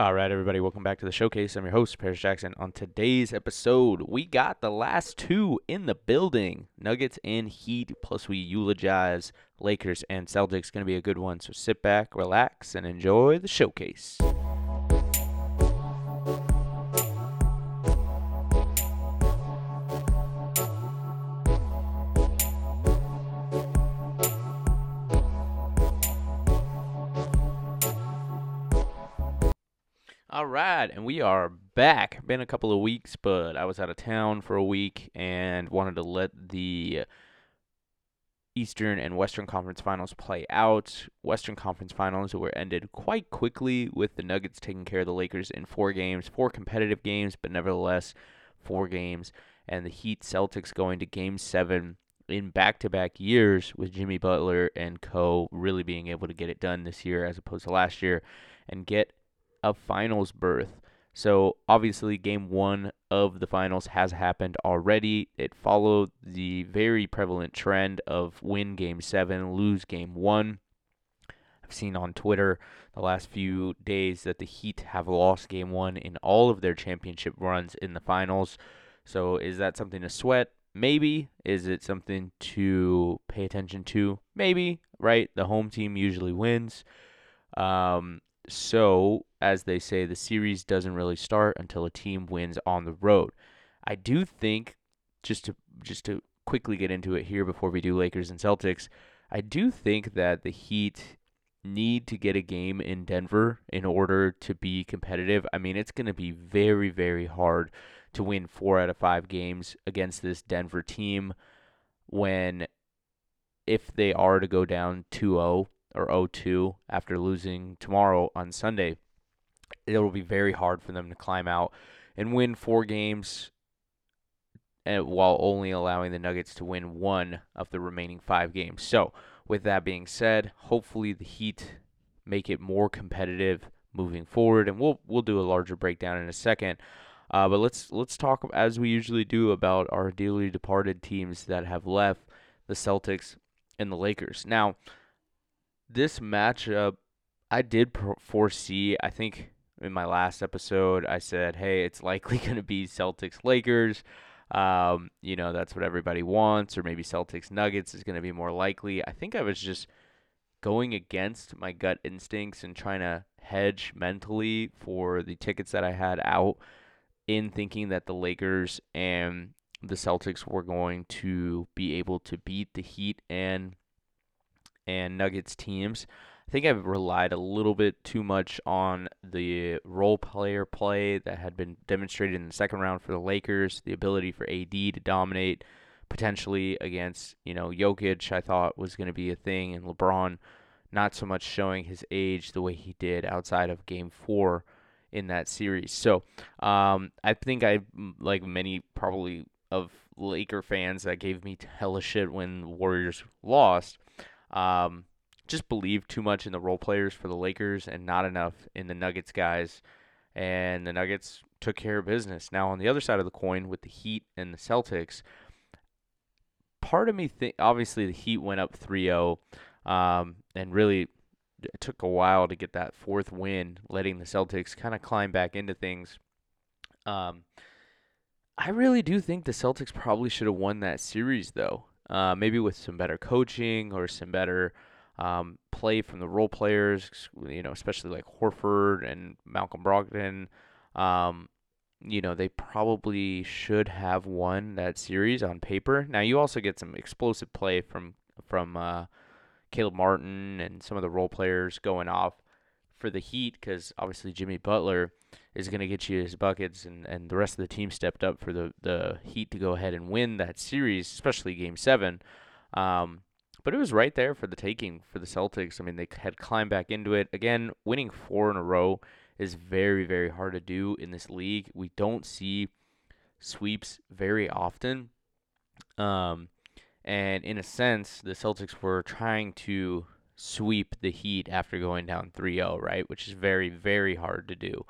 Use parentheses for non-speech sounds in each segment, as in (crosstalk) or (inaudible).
All right, everybody, welcome back to the showcase. I'm your host, Paris Jackson. On today's episode, we got the last two in the building Nuggets and Heat, plus we eulogize Lakers and Celtics. Going to be a good one. So sit back, relax, and enjoy the showcase. Right, and we are back. Been a couple of weeks, but I was out of town for a week and wanted to let the Eastern and Western Conference Finals play out. Western Conference Finals were ended quite quickly with the Nuggets taking care of the Lakers in four games, four competitive games, but nevertheless four games, and the Heat Celtics going to game 7 in back-to-back years with Jimmy Butler and co really being able to get it done this year as opposed to last year and get a finals berth. So obviously, game one of the finals has happened already. It followed the very prevalent trend of win game seven, lose game one. I've seen on Twitter the last few days that the Heat have lost game one in all of their championship runs in the finals. So is that something to sweat? Maybe. Is it something to pay attention to? Maybe, right? The home team usually wins. Um, so, as they say, the series doesn't really start until a team wins on the road. I do think just to just to quickly get into it here before we do Lakers and Celtics, I do think that the Heat need to get a game in Denver in order to be competitive. I mean, it's going to be very very hard to win 4 out of 5 games against this Denver team when if they are to go down 2-0 or 0-2 after losing tomorrow on Sunday, it'll be very hard for them to climb out and win four games and eh, while only allowing the Nuggets to win one of the remaining five games. So, with that being said, hopefully the Heat make it more competitive moving forward, and we'll we'll do a larger breakdown in a second. Uh, but let's let's talk as we usually do about our dearly departed teams that have left, the Celtics and the Lakers. Now, this matchup, I did foresee. I think in my last episode, I said, "Hey, it's likely (laughs) going to be Celtics Lakers." Um, you know, that's what everybody wants, or maybe Celtics Nuggets is going to be more likely. I think I was just going against my gut instincts and trying to hedge mentally for the tickets that I had out in thinking that the Lakers and the Celtics were going to be able to beat the Heat and and Nuggets teams. I think I've relied a little bit too much on the role player play that had been demonstrated in the second round for the Lakers, the ability for AD to dominate potentially against, you know, Jokic, I thought was going to be a thing, and LeBron not so much showing his age the way he did outside of game four in that series. So um, I think I, like many probably of Laker fans that gave me hella shit when Warriors lost, um, just believed too much in the role players for the Lakers and not enough in the Nuggets guys. And the Nuggets took care of business. Now, on the other side of the coin, with the Heat and the Celtics, part of me think obviously the Heat went up 3-0, um, and really it took a while to get that fourth win, letting the Celtics kind of climb back into things. Um, I really do think the Celtics probably should have won that series though uh, maybe with some better coaching or some better um, play from the role players, you know, especially like Horford and Malcolm Brogdon. Um, you know, they probably should have won that series on paper. Now, you also get some explosive play from from uh, Caleb Martin and some of the role players going off for the Heat because obviously Jimmy Butler is going to get you his buckets, and, and the rest of the team stepped up for the, the Heat to go ahead and win that series, especially Game 7. Um, but it was right there for the taking for the Celtics. I mean, they had climbed back into it. Again, winning four in a row is very, very hard to do in this league. We don't see sweeps very often. Um, and in a sense, the Celtics were trying to sweep the Heat after going down 3 0, right? Which is very, very hard to do.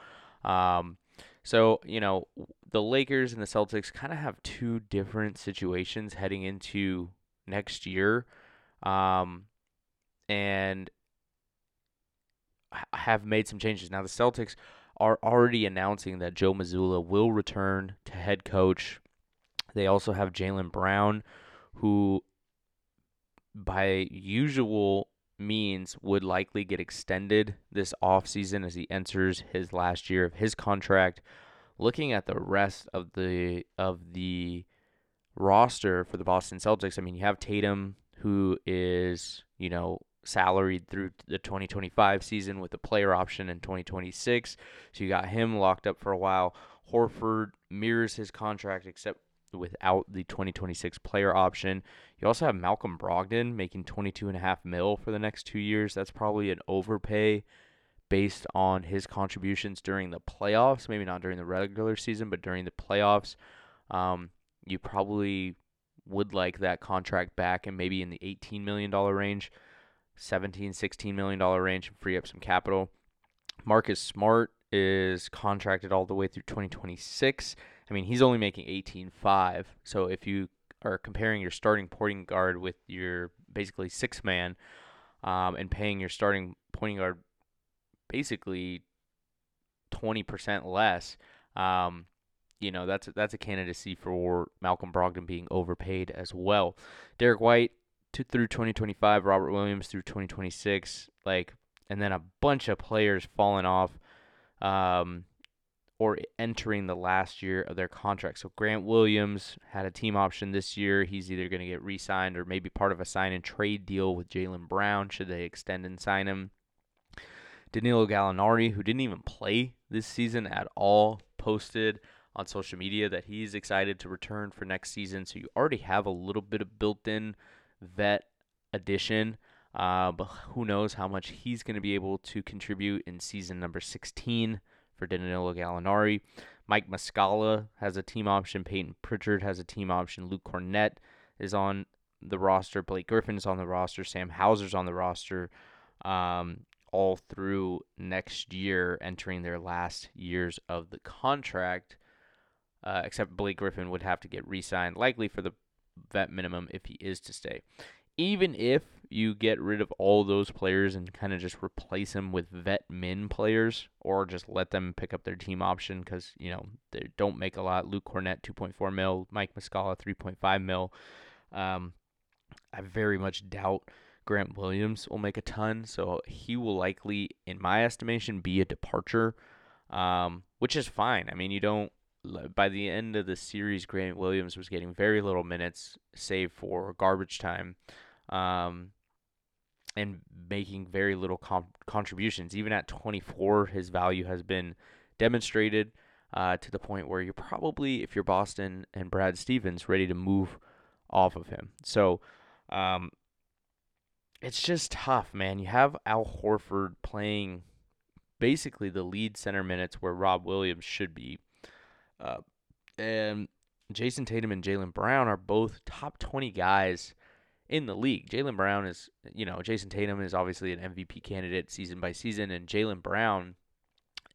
Um, so, you know, the Lakers and the Celtics kind of have two different situations heading into next year. Um, and have made some changes. Now, the Celtics are already announcing that Joe Mazzulla will return to head coach. They also have Jaylen Brown, who by usual means would likely get extended this offseason as he enters his last year of his contract. Looking at the rest of the of the roster for the Boston Celtics, I mean, you have Tatum who is, you know, salaried through the 2025 season with a player option in 2026. So you got him locked up for a while. Horford mirrors his contract except without the 2026 player option. You also have Malcolm Brogdon making 22.5 mil for the next 2 years. That's probably an overpay based on his contributions during the playoffs, maybe not during the regular season, but during the playoffs. Um, you probably would like that contract back and maybe in the 18 million dollar range. 17, 16 million dollar range and free up some capital. Marcus Smart is contracted all the way through 2026. I mean, he's only making 18.5. So if you are comparing your starting point guard with your basically six man, um, and paying your starting point guard basically 20% less, um, you know that's that's a candidacy for Malcolm Brogdon being overpaid as well. Derrick White to, through 2025, Robert Williams through 2026, like, and then a bunch of players falling off, um, or entering the last year of their contract. So Grant Williams had a team option this year. He's either going to get re-signed or maybe part of a sign and trade deal with Jaylen Brown should they extend and sign him. Danilo Gallinari, who didn't even play this season at all, posted on social media that he's excited to return for next season. So you already have a little bit of built-in vet addition. Uh, but who knows how much he's going to be able to contribute in season number 16 for Danilo Gallinari. Mike Muscala has a team option. Peyton Pritchard has a team option. Luke Kornet is on the roster. Blake Griffin is on the roster. Sam Hauser's on the roster. Um, all through next year, entering their last years of the contract. Uh, except Blake Griffin would have to get re signed, likely for the vet minimum if he is to stay. Even if you get rid of all those players and kind of just replace them with vet min players or just let them pick up their team option because, you know, they don't make a lot. Luke Kornet, 2.4 mil. Mike Muscala, 3.5 mil. Um, I very much doubt Grant Williams will make a ton. So he will likely, in my estimation, be a departure, um, which is fine. I mean, you don't by the end of the series, Grant Williams was getting very little minutes, save for garbage time, um, and making very little contributions. Even at 24, his value has been demonstrated uh, to the point where you're probably, if you're Boston and Brad Stevens, ready to move off of him. So, um, it's just tough, man. You have Al Horford playing basically the lead center minutes where Rob Williams should be uh, and Jayson Tatum and Jaylen Brown are both top 20 guys in the league. Jaylen Brown is, you know, Jayson Tatum is obviously an MVP candidate season by season, and Jaylen Brown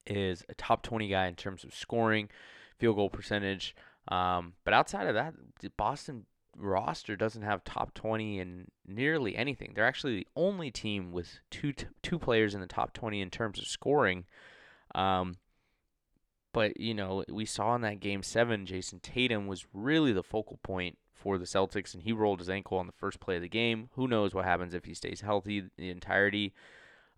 is a top 20 guy in terms of scoring, field goal percentage. Um, but outside of that, the Boston roster doesn't have top 20 in nearly anything. They're actually the only team with two t- two players in the top 20 in terms of scoring. Um, but, you know, we saw in that game seven, Jayson Tatum was really the focal point for the Celtics, and he rolled his ankle on the first play of the game. Who knows what happens if he stays healthy the entirety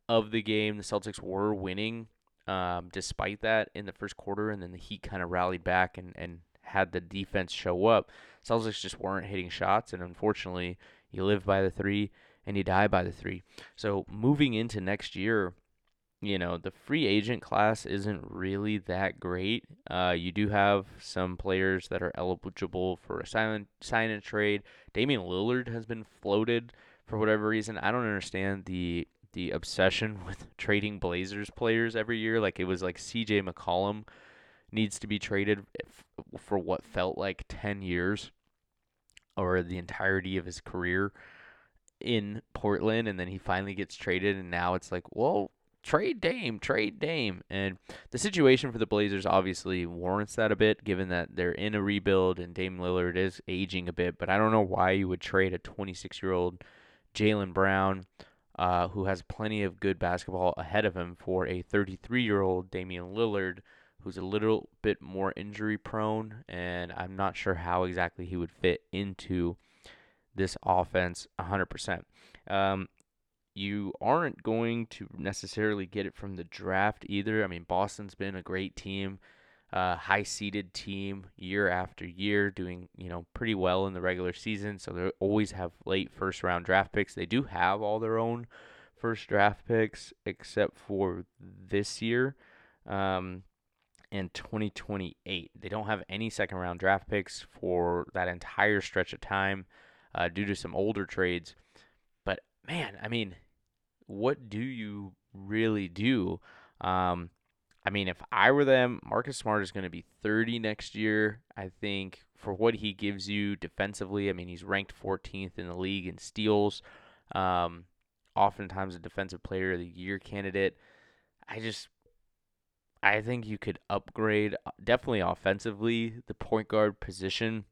of the game? The Celtics were winning um, despite that in the first quarter, and then the Heat kind of rallied back and, and had the defense show up. Celtics just weren't hitting shots, and unfortunately, you live by the three and you die by the three. So moving into next year, you know, the free agent class isn't really that great. Uh, you do have some players that are eligible for a silent sign and trade. Damian Lillard has been floated for whatever reason. I don't understand the the obsession (laughs) with trading Blazers players every year. Like it was like CJ McCollum needs to be traded for what felt like 10 years or the entirety of his career in Portland and then he finally gets traded and now it's like, well, trade Dame, trade Dame. And the situation for the Blazers obviously warrants that a bit, given that they're in a rebuild and Dame Lillard is aging a bit. But I don't know why you would trade a 26 year old Jaylen Brown, uh, who has plenty of good basketball ahead of him for a 33 year old Damian Lillard, who's a little bit more injury prone, and I'm not sure how exactly he would fit into this offense 100%. Um, you aren't going to necessarily get it from the draft either. I mean, Boston's been a great team, uh, high seeded team year after year, doing you know pretty well in the regular season. So they always have late first round draft picks. They do have all their own first draft picks, except for this year. Um, in 2028. They don't have any second round draft picks for that entire stretch of time uh, due to some older trades. Man, I mean, what do you really do? Um, I mean, if I were them, Marcus Smart is going to be 30 next year. I think for what he gives you defensively, I mean, he's ranked 14th in the league in steals. Um, oftentimes a defensive player of the year candidate. I just, I think you could upgrade uh, definitely offensively the point guard position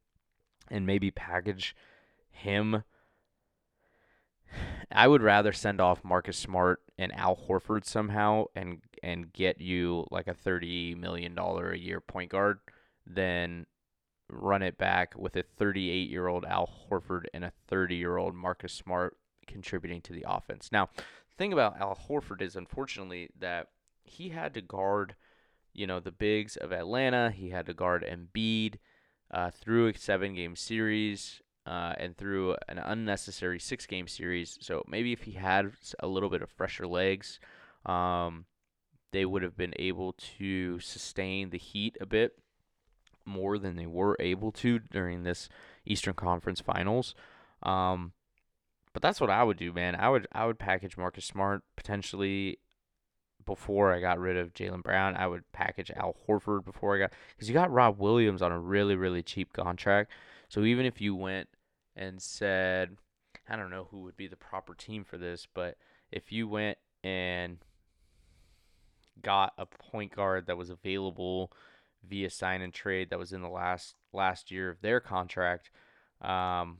and maybe package him. I would rather send off Marcus Smart and Al Horford somehow and and get you like a thirty million dollar a year point guard than run it back with a 38 year old Al Horford and a 30 year old Marcus Smart contributing to the offense. Now, the thing about Al Horford is unfortunately that he had to guard, you know, the bigs of Atlanta. He had to guard Embiid uh, through a seven game series uh, and through an unnecessary six game series. So maybe if he had a little bit of fresher legs, um, they would have been able to sustain the heat a bit more than they were able to during this Eastern Conference Finals. Um, but that's what I would do, man. I would I would package Marcus Smart potentially before I got rid of Jaylen Brown. I would package Al Horford before I got because you got Rob Williams on a really really cheap contract. So even if you went and said, I don't know who would be the proper team for this, but if you went and got a point guard that was available via sign and trade that was in the last last year of their contract, um,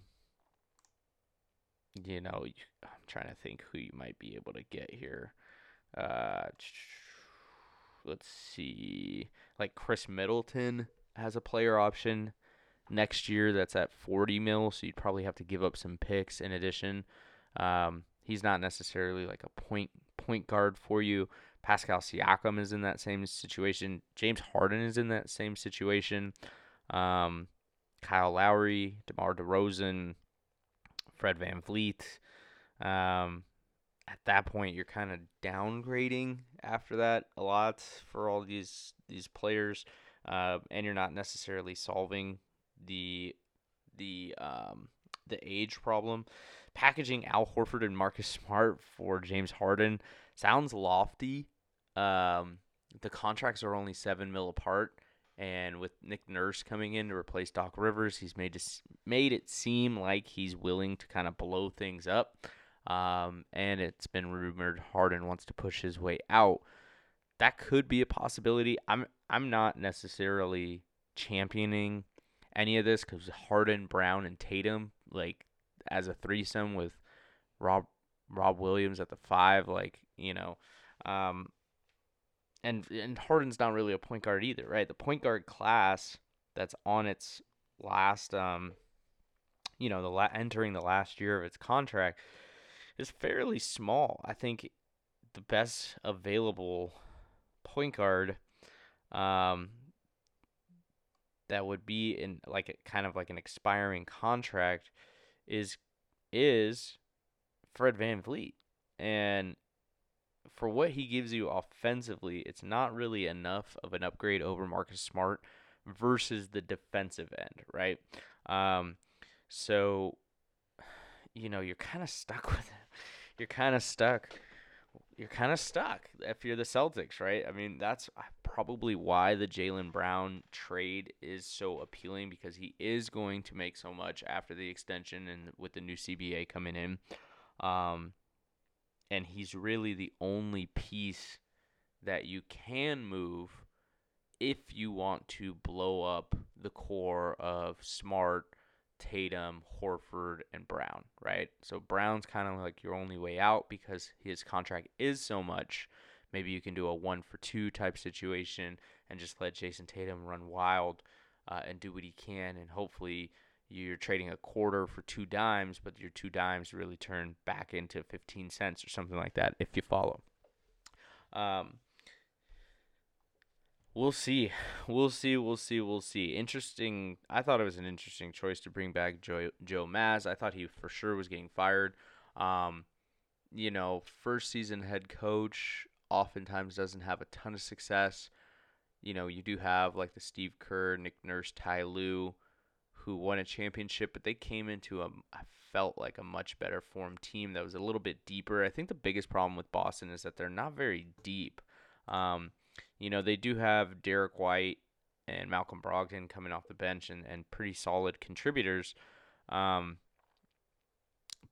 you know, I'm trying to think who you might be able to get here. Uh, let's see, like Khris Middleton has a player option next year that's at 40 mil, so you'd probably have to give up some picks in addition. Um, he's not necessarily like a point point guard for you. Pascal Siakam is in that same situation. James Harden is in that same situation. Um, Kyle Lowry, DeMar DeRozan, Fred VanVleet. Um, at that point, you're kind of downgrading after that a lot for all these these players, uh, and you're not necessarily solving the the um, the age problem. Packaging Al Horford and Marcus Smart for James Harden sounds lofty. Um, the contracts are only seven mil apart, and with Nick Nurse coming in to replace Doc Rivers, he's made to, made it seem like he's willing to kind of blow things up. Um, and it's been rumored Harden wants to push his way out. That could be a possibility. I'm I'm not necessarily championing any of this because Harden, Brown, and Tatum like as a threesome with Rob Rob Williams at the five, like you know, um, and and Harden's not really a point guard either, right? The point guard class that's on its last, um, you know, the la- entering the last year of its contract is fairly small. I think the best available point guard um, that would be in like a, kind of like an expiring contract is is Fred VanVleet. And for what he gives you offensively, it's not really enough of an upgrade over Marcus Smart versus the defensive end, right? Um, so (sighs) you know, you're kind of stuck (laughs) with it. You're kind of stuck you're kind of stuck if you're the Celtics, right? I mean, that's probably why the Jaylen Brown trade is so appealing because he is going to make so much after the extension and with the new CBA coming in. Um, and he's really the only piece that you can move if you want to blow up the core of Smart, Tatum, Horford, and Brown, right? So Brown's kind of like your only way out because his contract is so much. Maybe you can do a one for two type situation and just let Jayson Tatum run wild uh, and do what he can, and hopefully you're trading a quarter for two dimes, but your two dimes really turn back into 15 cents or something like that if you follow. Um, we'll see. We'll see. We'll see. We'll see. Interesting. I thought it was an interesting choice to bring back Joe, Joe Maz. I thought he for sure was getting fired. Um, you know, first season head coach oftentimes doesn't have a ton of success. You know, you do have like the Steve Kerr, Nick Nurse, Ty Lue who won a championship, but they came into a I felt like a much better formed team that was a little bit deeper. I think the biggest problem with Boston is that they're not very deep. Um, you know, they do have Derrick White and Malcolm Brogdon coming off the bench and, and pretty solid contributors. Um,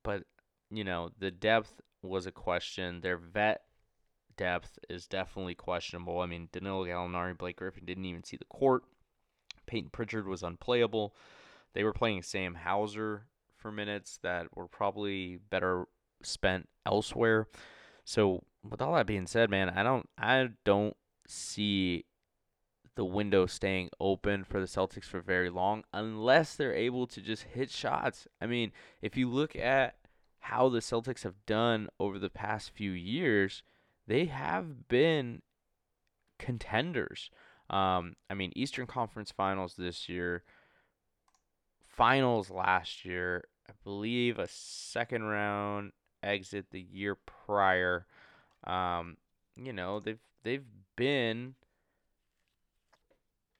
but, you know, the depth was a question. Their vet depth is definitely questionable. I mean, Danilo Gallinari, Blake Griffin didn't even see the court. Peyton Pritchard was unplayable. They were playing Sam Hauser for minutes that were probably better spent elsewhere. So with all that being said, man, I don't I don't see the window staying open for the Celtics for very long unless they're able to just hit shots. I mean, if you look at how the Celtics have done over the past few years, they have been contenders. Um, I mean, Eastern Conference Finals this year, finals last year. I believe a second round exit the year prior. Um, you know, they've they've been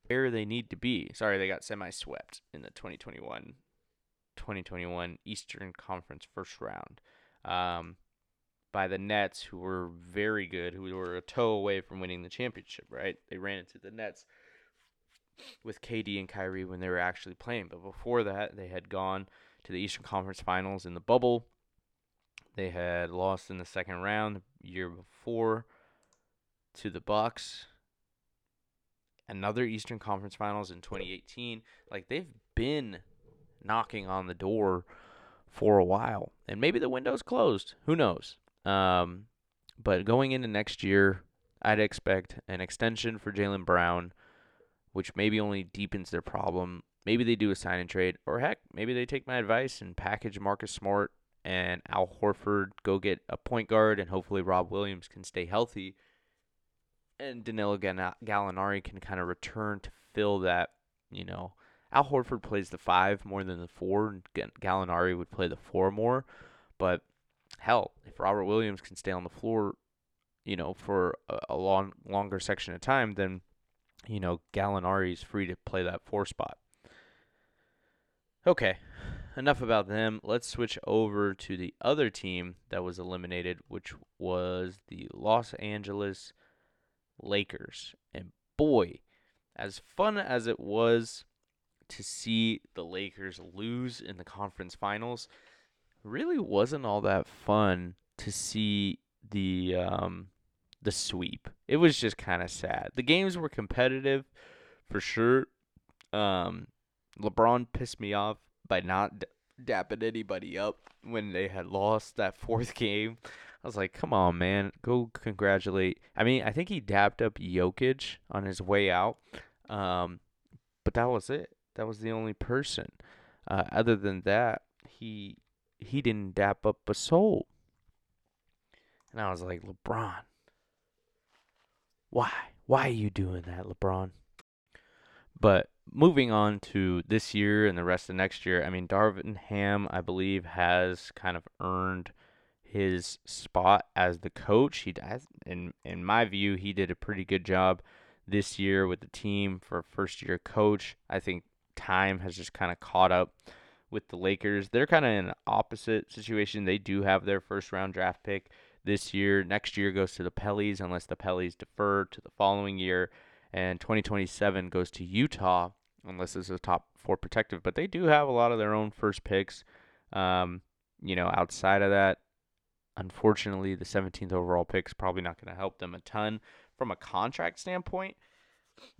where they need to be. Sorry, they got semi swept in the 2021 2021 Eastern Conference first round. Um, by the Nets, who were very good, who were a toe away from winning the championship, right? They ran into the Nets with KD and Kyrie when they were actually playing. But before that, they had gone to the Eastern Conference Finals in the bubble. They had lost in the second round year before to the Bucks. Another Eastern Conference Finals in 2018. Like they've been knocking on the door for a while. And maybe the window's closed. Who knows? Um, but going into next year, I'd expect an extension for Jaylen Brown which maybe only deepens their problem. Maybe they do a sign and trade, or heck, maybe they take my advice and package Marcus Smart and Al Horford, go get a point guard, and hopefully Rob Williams can stay healthy. And Danilo Gallinari can kind of return to fill that, you know. Al Horford plays the five more than the four, and Gallinari would play the four more. But hell, if Robert Williams can stay on the floor, you know, for a, a long longer section of time, then you know, Gallinari is free to play that four spot. Okay, enough about them. Let's switch over to the other team that was eliminated, which was the Los Angeles Lakers. And boy, as fun as it was to see the Lakers lose in the conference finals, really wasn't all that fun to see the um, the sweep. It was just kind of sad. The games were competitive for sure. Um, LeBron pissed me off by not d- dapping anybody up when they had lost that fourth (laughs) game. I was like, come on, man, go congratulate. I mean, I think he dapped up Jokic on his way out, um, but that was it. That was the only person. Uh, other than that, he he didn't dap up a soul. And I was like, LeBron, why? Why are you doing that, LeBron? But moving on to this year and the rest of next year, I mean, Darvin Ham, I believe, has kind of earned his spot as the coach. He in in my view, he did a pretty good job this year with the team for first year coach. I think time has just kind of caught up with the Lakers. They're kind of in an opposite situation. They do have their first round draft pick this year. Next year goes to the Pellies unless the Pellies defer to the following year. And 2027 goes to Utah unless it's a top four protective. But they do have a lot of their own first picks. Um, you know, outside of that, unfortunately, the 17th overall pick is probably not going to help them a ton from a contract standpoint.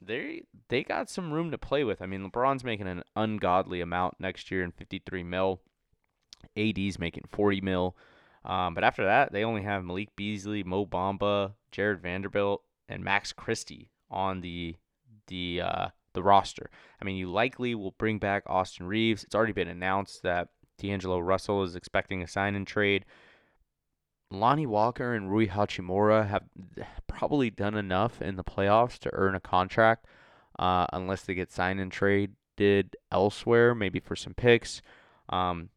they they got some room to play with. I mean, LeBron's making an ungodly amount next year in 53 mil. AD's making 40 mil. Um, but after that, they only have Malik Beasley, Mo Bamba, Jarred Vanderbilt, and Max Christie on the the uh, the roster. I mean, you likely will bring back Austin Reaves. It's already been announced that D'Angelo Russell is expecting a sign and trade. Lonnie Walker and Rui Hachimura have probably done enough in the playoffs to earn a contract, uh, unless they get signed and traded elsewhere, maybe for some picks. Um,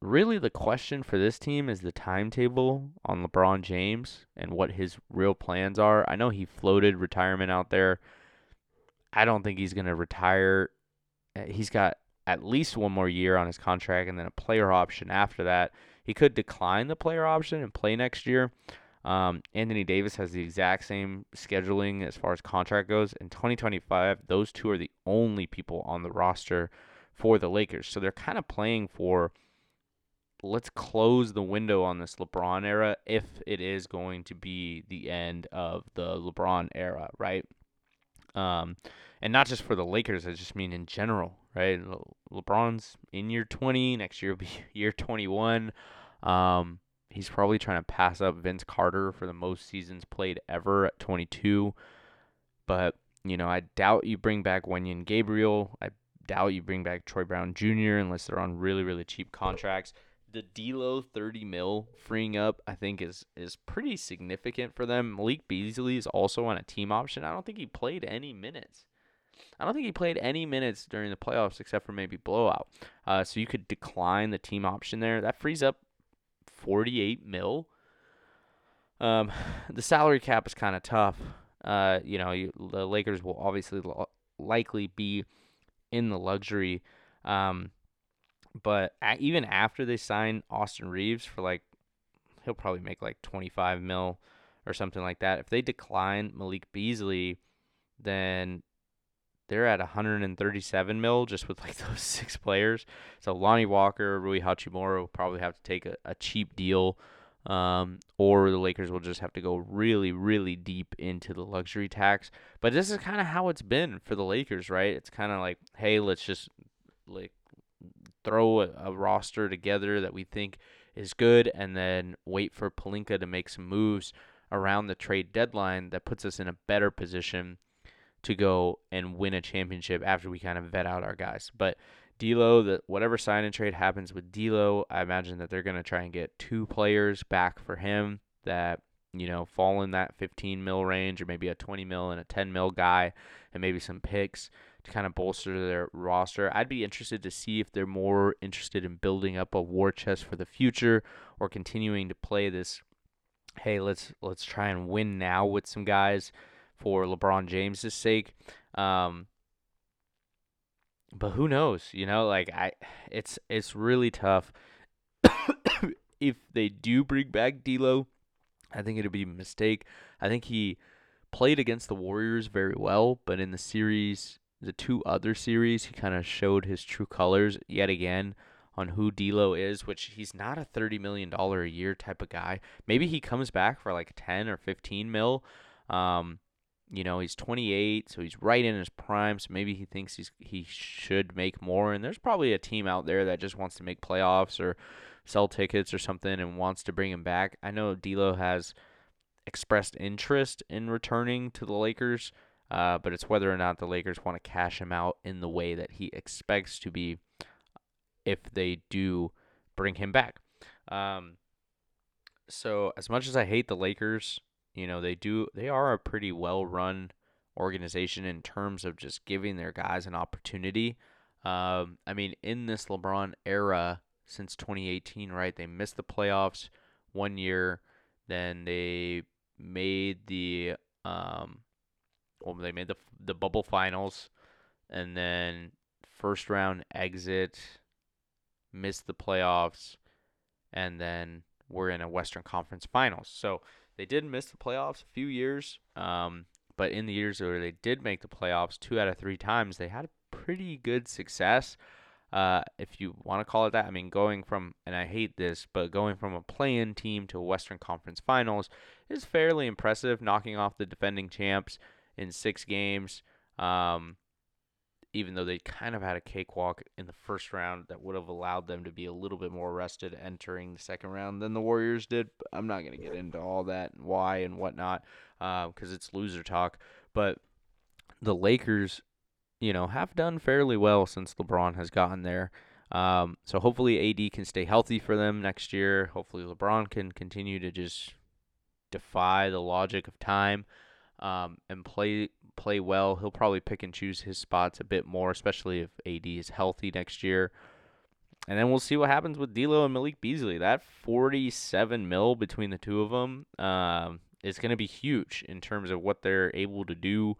really, the question for this team is the timetable on LeBron James and what his real plans are. I know he floated retirement out there. I don't think he's going to retire. He's got at least one more year on his contract and then a player option after that. He could decline the player option and play next year. Um, Anthony Davis has the exact same scheduling as far as contract goes. In 2025, those two are the only people on the roster for the Lakers. So they're kind of playing for let's close the window on this LeBron era if it is going to be the end of the LeBron era, right? Um, and not just for the Lakers, I just mean in general, right? Le- LeBron's in year 20, next year will be (laughs) year 21. Um, he's probably trying to pass up Vince Carter for the most seasons played ever at 22. But, you know, I doubt you bring back Wenyen Gabriel. I doubt you bring back Troy Brown Jr. unless they're on really, really cheap contracts. The D'Lo 30 mil freeing up, I think, is is pretty significant for them. Malik Beasley is also on a team option. I don't think he played any minutes. I don't think he played any minutes during the playoffs except for maybe blowout. Uh, so you could decline the team option there. That frees up 48 mil. Um, the salary cap is kind of tough. Uh, you know, you, the Lakers will obviously lo- likely be in the luxury. Um, but even after they sign Austin Reaves for like, he'll probably make like 25 mil or something like that. If they decline Malik Beasley, then they're at 137 mil just with like (laughs) those six players. So Lonnie Walker, Rui Hachimura will probably have to take a, a cheap deal, um, or the Lakers will just have to go really, really deep into the luxury tax. But this is kind of how it's been for the Lakers, right? It's kind of like, hey, let's just like throw a, a roster together that we think is good, and then wait for Pelinka to make some moves around the trade deadline that puts us in a better position to go and win a championship after we kind of vet out our guys. But D'Lo, whatever sign and trade happens with D'Lo, I imagine that they're going to try and get two players back for him that you know fall in that 15 mil range, or maybe a 20 mil and a 10 mil guy, and maybe some picks to kind of bolster their roster. I'd be interested to see if they're more interested in building up a war chest for the future or continuing to play this. Hey, let's let's try and win now with some guys for LeBron James's sake. Um, but who knows? You know, like I, it's it's really tough. (coughs) if they do bring back D'Lo, I think it'd be a mistake. I think he played against the Warriors very well, but in the series, the two other series, he kind of showed his true colors yet again on who D'Lo is, which he's not a thirty million dollar a year type of guy. Maybe he comes back for like ten or fifteen mil. Um, you know, he's 28, so he's right in his prime. So maybe he thinks he's he should make more. And there's probably a team out there that just wants to make playoffs or sell tickets or something and wants to bring him back. I know D'Lo has expressed interest in returning to the Lakers, uh, but it's whether or not the Lakers want to cash him out in the way that he expects to be if they do bring him back. Um, so as much as I hate the Lakers you know, they do they are a pretty well run organization in terms of just giving their guys an opportunity. Um, I mean, in this LeBron era since 2018, right? They missed the playoffs one year, then they made the um, well, they made the the bubble finals, and then first round exit, missed the playoffs, and then we're in a Western Conference Finals. So they did miss the playoffs a few years, um, but in the years where they did make the playoffs two out of three times, they had pretty good success. Uh, if you want to call it that, I mean, going from, and I hate this, but going from a play in team to a Western Conference Finals is fairly impressive, knocking off the defending champs. in six games. Um, even though they kind of had a cakewalk in the first round that would have allowed them to be a little bit more rested entering the second round than the Warriors did. I'm not going to get into all that and why and whatnot because uh, it's loser talk. But the Lakers, you know, have done fairly well since LeBron has gotten there. Um, so hopefully AD can stay healthy for them next year. Hopefully LeBron can continue to just defy the logic of time um, and play play well. He'll probably pick and choose his spots a bit more, especially if AD is healthy next year. And then we'll see what happens with D'Lo and Malik Beasley. That 47 mil between the two of them um, is going to be huge in terms of what they're able to do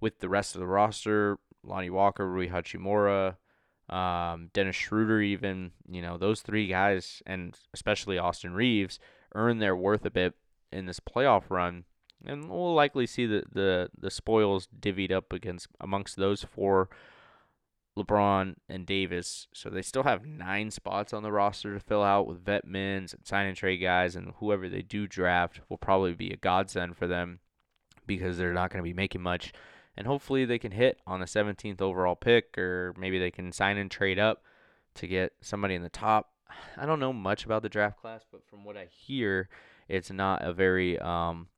with the rest of the roster. Lonnie Walker, Rui Hachimura, um, Dennis Schroeder, even you know those three guys, and especially Austin Reaves, earn their worth a bit in this playoff run and we'll likely see the, the, the spoils divvied up against amongst those four, LeBron and Davis. So they still have nine spots on the roster to fill out with vet and sign and trade guys, and whoever they do draft will probably be a godsend for them because they're not going to be making much. And hopefully they can hit on the 17th overall pick, or maybe they can sign and trade up to get somebody in the top. (sighs) I don't know much about the draft class, but from what I hear, it's not a very um,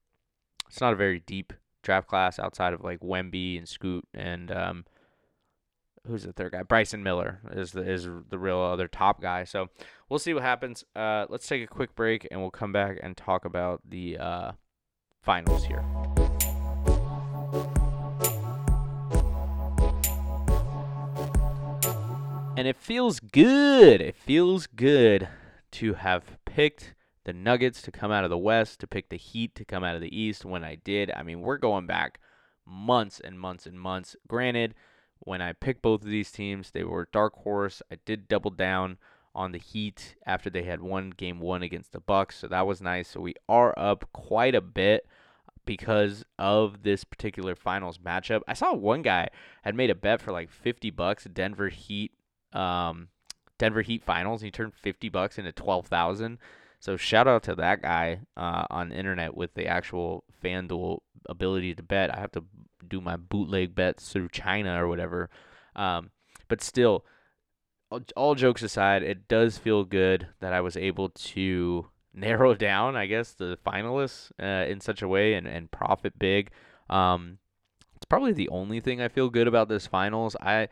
it's not a very deep draft class outside of like Wemby and Scoot and um, who's the third guy? Bryson Miller is the is the real other top guy. So we'll see what happens. Uh, let's take a quick break and we'll come back and talk about the uh, finals here. And it feels good. It feels good to have picked the Nuggets to come out of the West, to pick the Heat to come out of the East when I did. I mean, we're going back months and months and months. Granted, when I picked both of these teams, they were dark horse. I did double down on the Heat after they had won game 1 against the Bucks, so that was nice. So we are up quite a bit because of this particular finals matchup. I saw one guy had made a bet for like 50 bucks Denver Heat um Denver Heat finals. and He turned 50 bucks into 12,000. So shout out to that guy uh, on the internet with the actual FanDuel ability to bet. I have to do my bootleg bets through China or whatever. Um, but still, all, jokes aside, it does feel good that I was able to (laughs) narrow down, I guess, the finalists uh, in such a way and, and profit big. Um, it's probably the only thing I feel good about this finals. I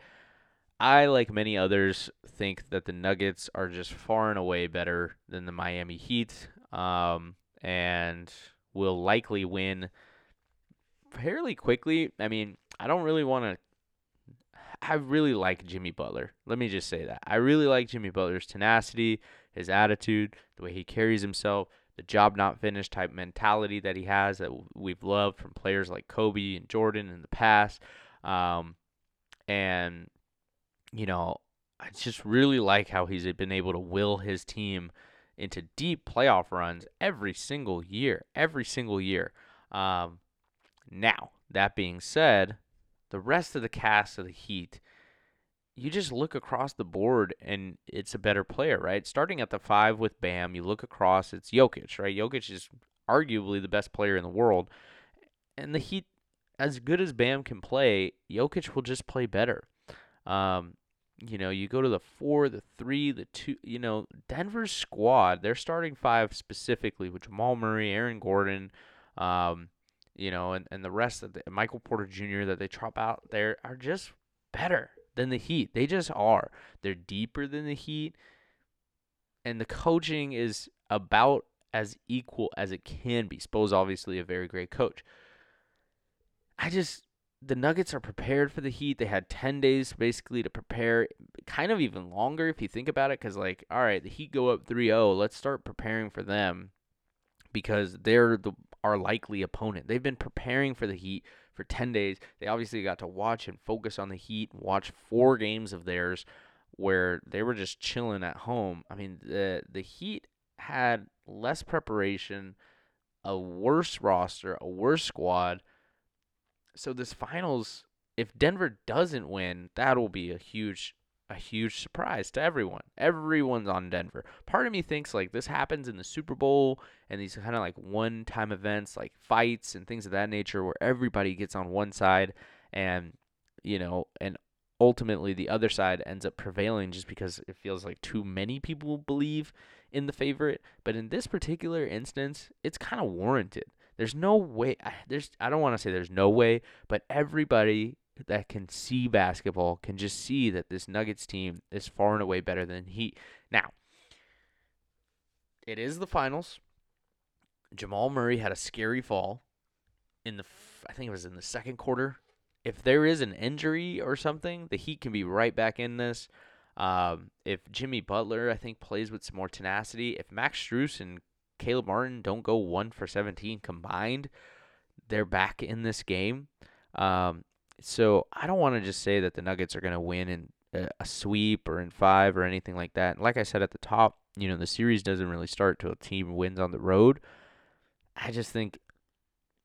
I, like many others, think that the Nuggets are just far and away better than the Miami Heat um, and will likely win fairly quickly. I mean, I don't really want to. I really like Jimmy Butler. Let me just say that. I really like Jimmy Butler's tenacity, his attitude, the way he carries himself, the job not finished type mentality that he has that we've loved from players like Kobe and Jordan in the past. Um, and you know, I just really like how he's been able to will his team into deep playoff runs every single year, every single year. Um, now, that being said, the rest of the cast of the Heat, you just look across the board and it's a better player, right? Starting at the five with Bam, you look across, it's Jokic, right? Jokic is arguably the best player in the world. And the Heat, as good as Bam can play, Jokic will just play better. Um, you know, you go to the four, the three, the two. You know, Denver's squad, their starting five specifically with Jamal Murray, Aaron Gordon, um, you know, and, and the rest of the Michael Porter Jr. that they chop out there are just better than the Heat. They just are. They're deeper than the Heat, and the coaching is about as equal as it can be. Spo's obviously a very great coach. I just the Nuggets are prepared for the Heat. They had 10 days basically to prepare, kind of even longer if you think about it cuz like all right, the Heat go up 3-0, let's start preparing for them because they're the our likely opponent. They've been preparing for the Heat for 10 days. They obviously got to watch and focus on the Heat, watch four games of theirs where they were just chilling at home. I mean, the the Heat had less preparation, a worse roster, a worse squad so this finals, if Denver doesn't win, that'll be a huge a huge surprise to everyone. Everyone's on Denver. Part of me thinks like this happens in the Super Bowl and these kind of like one time events like fights and things of that nature where everybody gets on one side and you know and ultimately the other side ends up prevailing just because it feels like too many people believe in the favorite. But in this particular instance, it's kind of warranted. There's no way there's I don't want to say there's no way, but everybody that can see basketball can just see that this Nuggets team is far and away better than Heat. Now, it is the finals. Jamal Murray had a scary fall in the I think it was in the second quarter. If there is an injury or something, the Heat can be right back in this. Um, if Jimmy Butler, I think, plays with some more tenacity, if Max Strus and Caleb Martin don't go one for 17 combined, they're back in this game. Um, so I don't want to just say that the Nuggets are going to win in a sweep or in five or anything like that. like I said at the top, you know, the series doesn't really start till a team wins on the road. I just think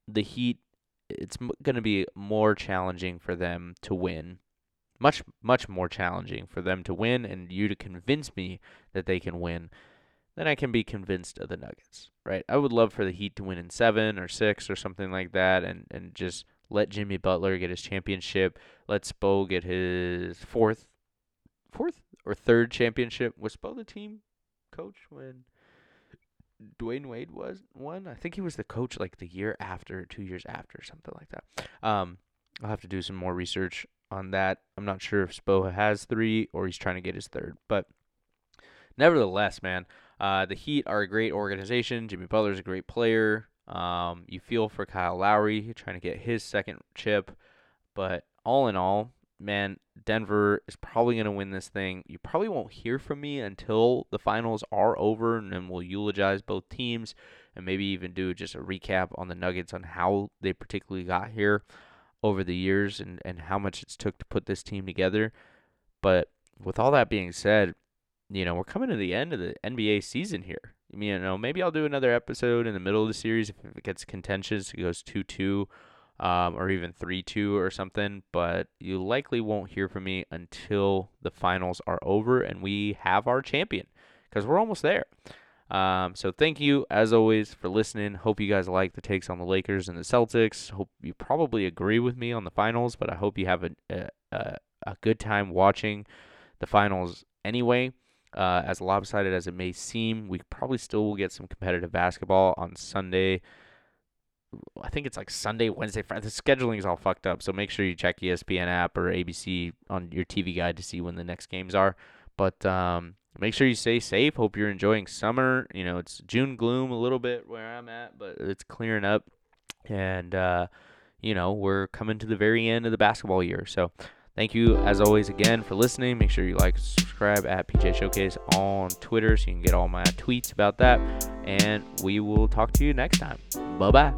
the Heat, it's going to be more challenging for them to win. Much, much more challenging for them to win and you to convince me that they can win than I can be convinced of the Nuggets, right? I would love for the Heat to win in seven or six or something like that and, and just let Jimmy Butler get his championship. Let Spo get his fourth, fourth or third championship. Was Spo the team coach when Dwyane Wade was one? I think he was the coach like the year after, two years after, something like that. Um, I'll have to do some more research on that. I'm not sure if Spo has three or he's trying to get his third, but nevertheless, man, uh, the Heat are a great organization. Jimmy Butler's a great player. Um, you feel for Kyle Lowry trying to get his second chip, but all in all, man, Denver is probably going to win this thing. You probably won't hear from me until the finals are over, and then we'll eulogize both teams and maybe even do just a recap on the Nuggets on how they particularly got here over the years and, and how much it's took to put this team together. But with all that being said, you know, we're coming to the end of the NBA season here you know, maybe I'll do another episode in the middle of the series if it gets contentious. It goes 2 2 um, or even 3 2 or something. But you likely won't hear from me until the finals are over and we have our champion because we're almost there. Um, so thank you as always for listening. Hope you guys like the takes on the Lakers and the Celtics. Hope you probably agree with me on the finals, but I hope you have a a, a good time watching the finals anyway. Uh, as lopsided as it may seem, we probably still will get some competitive basketball on Sunday. I think it's like Sunday, Wednesday, Friday. The scheduling is all fucked up, so make sure you check ESPN app or ABC on your TV guide to see when the next games are. But um, make sure you stay safe. Hope you're enjoying summer. You know, it's June gloom a little bit where I'm at, but it's clearing up, and uh, you know we're coming to the very end of the basketball year. So Thank you, as always, again for listening. Make sure you like, subscribe at PJ Showcase on Twitter so you can get all my tweets about that. And we will talk to you next time. Bye bye.